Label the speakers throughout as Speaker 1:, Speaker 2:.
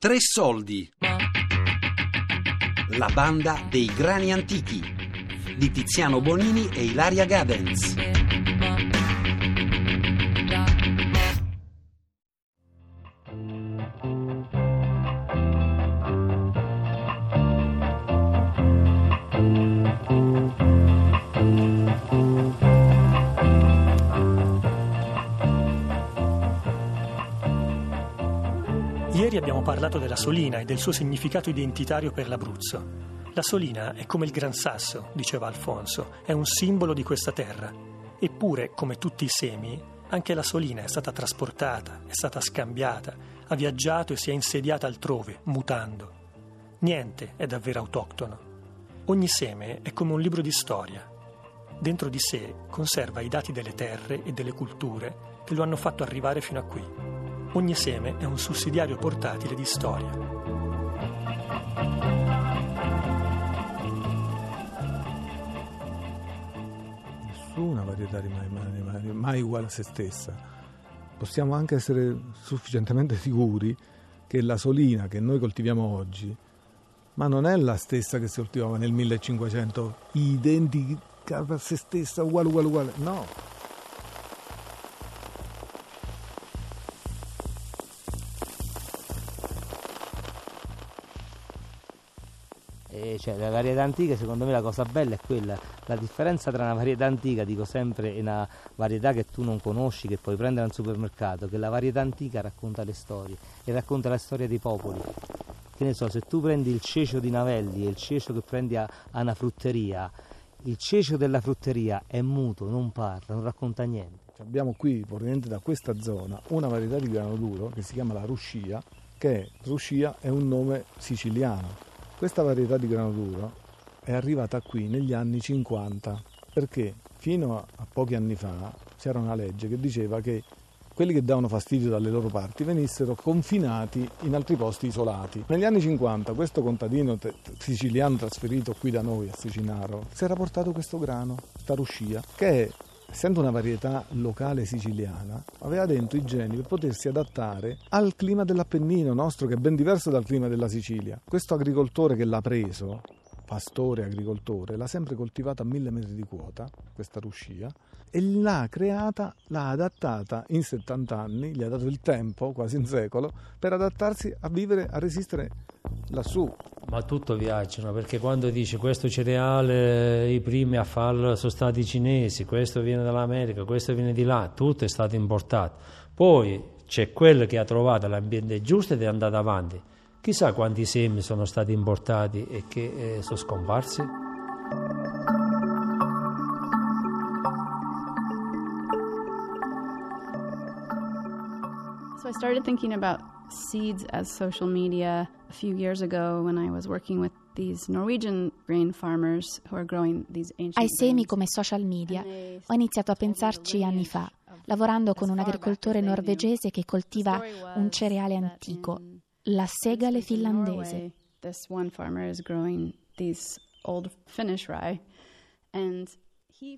Speaker 1: Tre soldi. La banda dei grani antichi di Tiziano Bonini e Ilaria Gadens.
Speaker 2: Parlato della Solina e del suo significato identitario per l'Abruzzo. La Solina è come il Gran Sasso, diceva Alfonso, è un simbolo di questa terra. Eppure, come tutti i semi, anche la Solina è stata trasportata, è stata scambiata, ha viaggiato e si è insediata altrove, mutando. Niente è davvero autoctono. Ogni seme è come un libro di storia. Dentro di sé conserva i dati delle terre e delle culture che lo hanno fatto arrivare fino a qui. Ogni seme è un sussidiario portatile di storia.
Speaker 3: Nessuna varietà rimane mai, mai- mai uguale a se stessa. Possiamo anche essere sufficientemente sicuri che la solina che noi coltiviamo oggi, ma non è la stessa che si coltivava nel 1500, identica a se stessa, uguale, uguale, uguale. No,
Speaker 4: Cioè, la varietà antica, secondo me la cosa bella è quella, la differenza tra una varietà antica, dico sempre, e una varietà che tu non conosci, che puoi prendere al supermercato, che la varietà antica racconta le storie e racconta la storia dei popoli. Che ne so, se tu prendi il cecio di Navelli e il cecio che prendi a, a una frutteria, il cecio della frutteria è muto, non parla, non racconta niente.
Speaker 3: abbiamo qui, proveniente da questa zona, una varietà di grano duro che si chiama la ruscia, che ruscia è un nome siciliano. Questa varietà di grano duro è arrivata qui negli anni 50 perché fino a, pochi anni fa c'era una legge che diceva che quelli che davano fastidio dalle loro parti venissero confinati in altri posti isolati. Negli anni 50 questo contadino te- siciliano trasferito qui da noi a Sicinaro si era portato questo grano, sta ruscia, che è essendo una varietà locale siciliana, aveva dentro i geni per potersi adattare al clima dell'Appennino nostro, che è ben diverso dal clima della Sicilia. Questo agricoltore che l'ha preso, pastore agricoltore, l'ha sempre coltivata a mille metri di quota, questa ruscia, e l'ha creata, l'ha adattata in 70 anni, gli ha dato il tempo, quasi un secolo, per adattarsi a vivere, a resistere lassù.
Speaker 5: Ma tutto viaggiano perché quando dice questo cereale i primi a farlo sono stati i cinesi, questo viene dall'America, questo viene di là, tutto è stato importato. Poi c'è quello che ha trovato l'ambiente giusto ed è andato avanti. Chissà quanti semi sono stati importati e che eh, sono scomparsi.
Speaker 6: So I started thinking about seeds as social media a few years ago when I was working with
Speaker 7: Ai semi come social media ho iniziato a pensarci anni fa, lavorando con un agricoltore norvegese che coltiva un cereale antico, la segale
Speaker 6: in
Speaker 7: finlandese.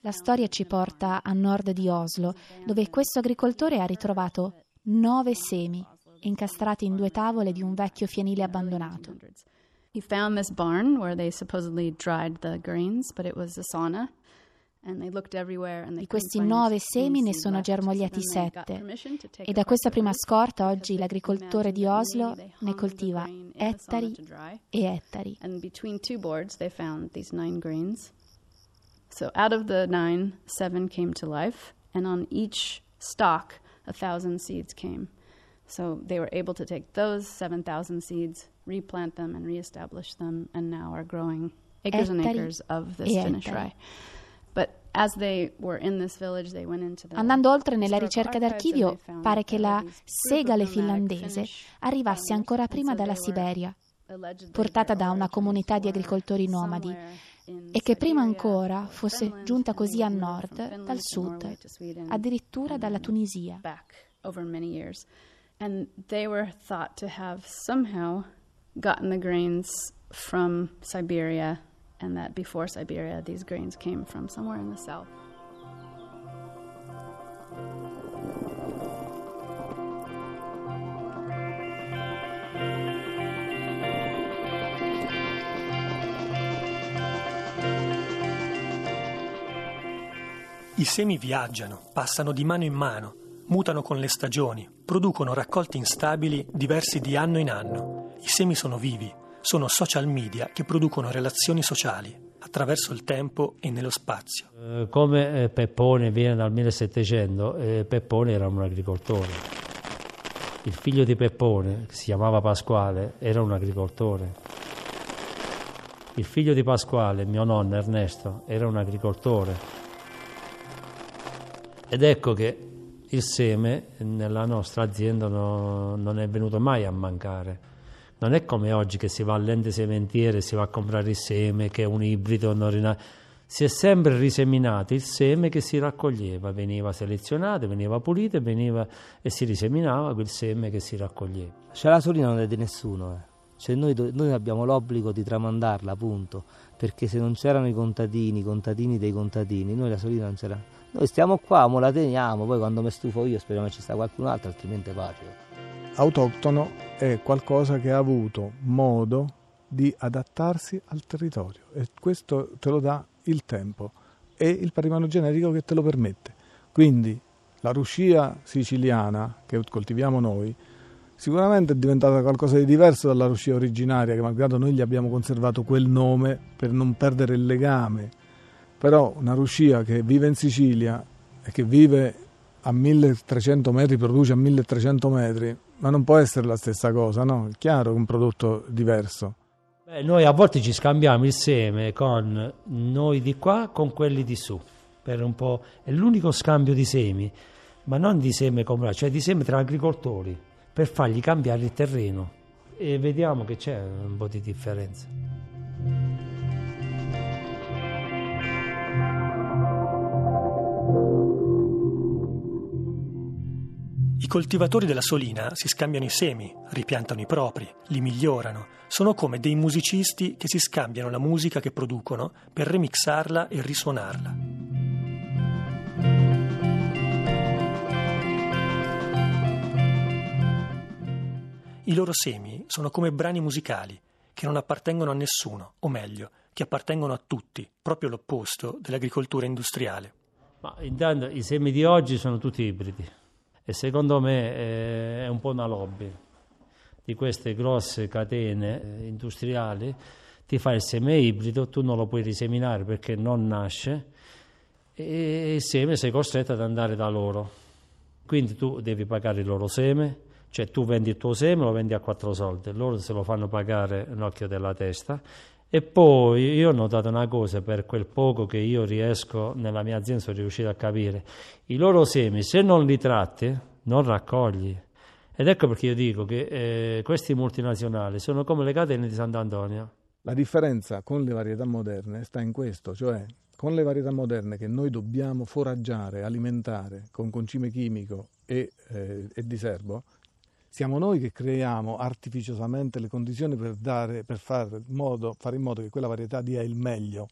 Speaker 7: La storia ci porta a nord di Oslo, dove questo agricoltore ha ritrovato nove semi incastrati in due tavole di un vecchio fienile abbandonato.
Speaker 6: He found this barn where they supposedly dried the grains, but it was a sauna.
Speaker 7: Di questi nove semi ne sono germogliati sette.
Speaker 6: permission to take
Speaker 7: E da questa
Speaker 6: the
Speaker 7: prima scorta oggi l'agricoltore di Oslo ne coltiva
Speaker 6: grain in the sauna
Speaker 7: ettari e ettari.
Speaker 6: And between two boards, they found these nine grains. So out of the nine, seven came to life, and on each stalk, a thousand seeds came. So they were able to take those 7,000 seeds, replant them, and reestablish them, and now are growing acres and acres of this Finnish rye. But
Speaker 7: Andando oltre nella ricerca d'archivio, pare che la segale finlandese arrivasse ancora prima dalla Siberia, portata da una comunità di agricoltori nomadi, e che prima ancora
Speaker 6: or
Speaker 7: fosse giunta così a nord, dal sud, addirittura dalla Tunisia.
Speaker 6: And they were thought to have somehow gotten the grains from Siberia, and that before Siberia, these grains came from somewhere in the south.
Speaker 2: I semi viaggiano, passano di mano in mano, mutano con le stagioni, producono raccolti instabili diversi di anno in anno. I semi sono vivi, sono social media che producono relazioni sociali attraverso il tempo e nello spazio.
Speaker 5: Eh, come eh, Peppone viene dal 1700, eh, Peppone era un agricoltore. Il figlio di Peppone, che si chiamava Pasquale, era un agricoltore. Il figlio di Pasquale, mio nonno Ernesto, era un agricoltore. Ed ecco che il seme nella nostra azienda no, non è venuto mai a mancare. Non è come oggi che si va all'ente sementiere si va a comprare il seme, che è un ibrido. Non si è sempre riseminato il seme che si raccoglieva, veniva selezionato, veniva pulito e, veniva, e si riseminava quel seme che si raccoglieva.
Speaker 4: Cioè la solina non è di nessuno, eh. cioè noi, noi, abbiamo l'obbligo di tramandarla, appunto, perché se non c'erano i contadini, i contadini dei contadini, noi la solina non c'era. Noi stiamo qua, mo la teniamo, poi quando mi stufo io speriamo che ci sta qualcun altro, altrimenti pace
Speaker 3: autoctono è qualcosa che ha avuto modo di adattarsi al territorio e questo te lo dà il tempo e il patrimonio genetico che te lo permette. Quindi la ruscia siciliana che coltiviamo noi sicuramente è diventata qualcosa di diverso dalla ruscia originaria che malgrado noi gli abbiamo conservato quel nome per non perdere il legame. Però una ruscia che vive in Sicilia e che vive a 1300 metri, produce a 1300 metri, ma non può essere la stessa cosa, no? È chiaro che è un prodotto diverso.
Speaker 5: Beh, noi a volte ci scambiamo il seme con noi di qua con quelli di su. Per un po'. È l'unico scambio di semi, ma non di seme comunale, cioè di seme tra agricoltori, per fargli cambiare il terreno. E vediamo che c'è un po' di differenza.
Speaker 2: Coltivatori della Solina si scambiano i semi, ripiantano i propri, li migliorano. Sono come dei musicisti che si scambiano la musica che producono per remixarla e risuonarla. I loro semi sono come brani musicali che non appartengono a nessuno, o meglio, che appartengono a tutti, proprio l'opposto dell'agricoltura industriale.
Speaker 5: Ma intanto i semi di oggi sono tutti ibridi e secondo me eh, è un po' una lobby di queste grosse catene eh, industriali. Ti fai il seme ibrido, tu non lo puoi riseminare perché non nasce e il seme sei costretto ad andare da loro. Quindi tu devi pagare il loro seme, cioè tu vendi il tuo seme, lo vendi a quattro soldi, loro se lo fanno pagare un occhio della testa e poi io ho notato una cosa, per quel poco che io riesco nella mia azienda, sono riuscito a capire, i loro semi se non li tratti non raccogli. Ed ecco perché io dico che eh, questi multinazionali sono come le catene di Sant'Antonio.
Speaker 3: La differenza con le varietà moderne sta in questo, cioè con le varietà moderne che noi dobbiamo foraggiare, alimentare con concime chimico e, eh, e di serbo, siamo noi che creiamo artificiosamente le condizioni per, dare, per fare, modo, fare in modo che quella varietà dia il meglio.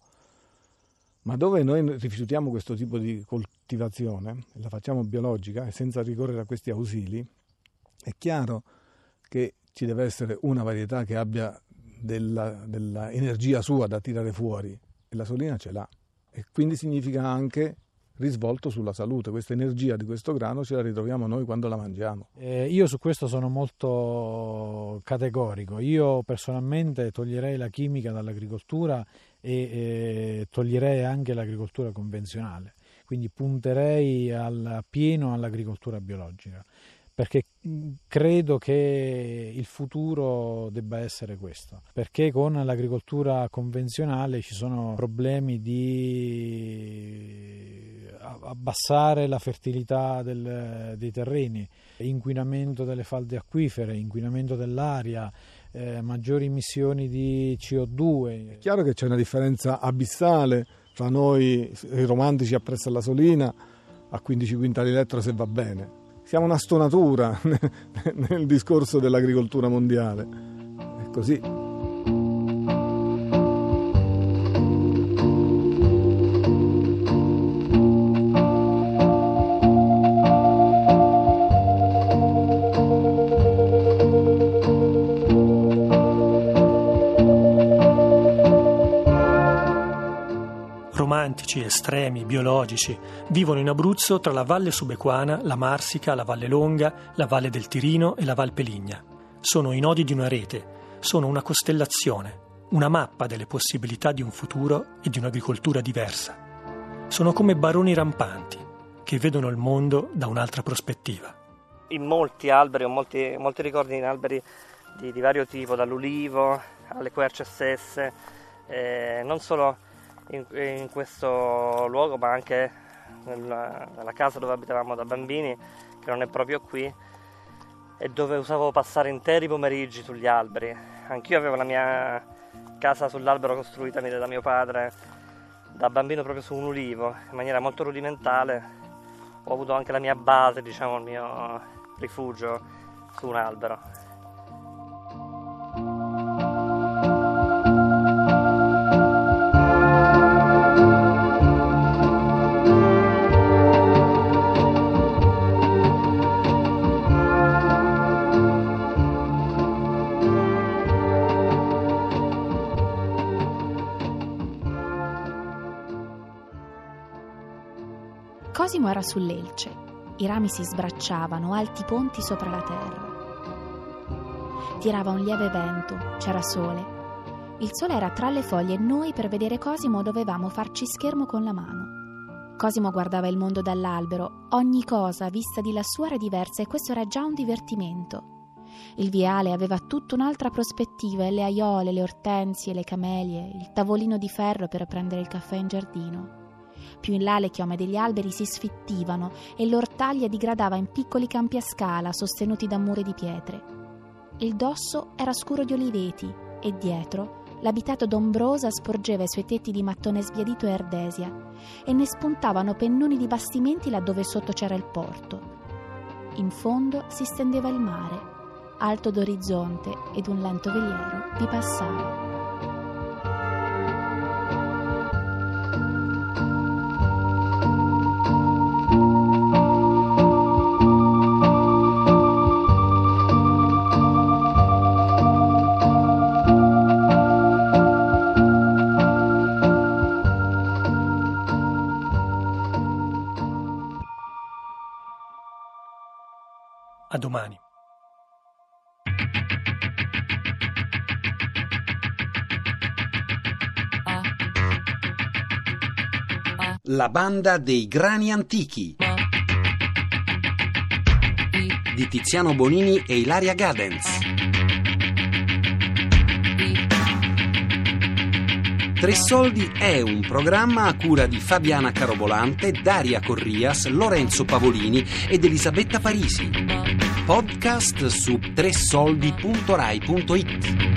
Speaker 3: Ma dove noi rifiutiamo questo tipo di coltivazione, la facciamo biologica e senza ricorrere a questi ausili, è chiaro che ci deve essere una varietà che abbia della, della energia sua da tirare fuori e la solina ce l'ha. E quindi significa anche risvolto sulla salute. Questa energia di questo grano ce la ritroviamo noi quando la mangiamo.
Speaker 8: Eh, io su questo sono molto categorico. Io personalmente toglierei la chimica dall'agricoltura e eh, toglierei anche l'agricoltura convenzionale. Quindi punterei al pieno all'agricoltura biologica perché credo che il futuro debba essere questo, perché con l'agricoltura convenzionale ci sono problemi di abbassare la fertilità del, dei terreni, inquinamento delle falde acquifere, inquinamento dell'aria, eh, maggiori emissioni di CO2.
Speaker 3: È chiaro che c'è una differenza abissale tra noi, i romantici appresso alla Solina, a 15 quintali letto se va bene siamo una stonatura nel discorso dell'agricoltura mondiale. È così.
Speaker 2: Climatici estremi, biologici, vivono in Abruzzo tra la Valle Subequana, la Marsica, la Valle Longa, la Valle del Tirino e la Val Peligna. Sono i nodi di una rete, sono una costellazione, una mappa delle possibilità di un futuro e di un'agricoltura diversa. Sono come baroni rampanti che vedono il mondo da un'altra prospettiva.
Speaker 9: In molti alberi, ho molti, molti ricordi in alberi di, di, vario tipo, dall'ulivo alle querce stesse, eh, non solo in, in, questo luogo ma anche nella, nella casa dove abitavamo da bambini, che non è proprio qui, e dove usavo passare interi pomeriggi sugli alberi. Anch'io avevo la mia casa sull'albero costruita da mio padre da bambino proprio su un ulivo, in maniera molto rudimentale. Ho avuto anche la mia base, diciamo, il mio rifugio su un albero.
Speaker 7: Cosimo era sull'Elce. I rami si sbracciavano, alti ponti sopra la terra. Tirava un lieve vento, c'era sole. Il sole era tra le foglie e noi per vedere Cosimo dovevamo farci schermo con la mano. Cosimo guardava il mondo dall'albero, ogni cosa vista di lassù era diversa e questo era già un divertimento. Il viale aveva tutta un'altra prospettiva e le aiole, le ortensie, le camelie, il tavolino di ferro per prendere il caffè in giardino. Più in là le chiome degli alberi si sfittivano e l'ortaglia digradava in piccoli campi a scala sostenuti da mura di pietre. Il dosso era scuro di oliveti e dietro l'abitato d'ombrosa sporgeva i suoi tetti di mattone sbiadito e ardesia e ne spuntavano pennoni di bastimenti laddove sotto c'era il porto. In fondo si stendeva il mare, alto d'orizzonte ed un lento veliero vi passava.
Speaker 2: Domani.
Speaker 1: La banda dei grani antichi di Tiziano Bonini e Ilaria Gadens. Tre Soldi è un programma a cura di Fabiana Carobolante, Daria Corrias, Lorenzo Pavolini ed Elisabetta Parisi. Podcast su tressoldi.rai.it.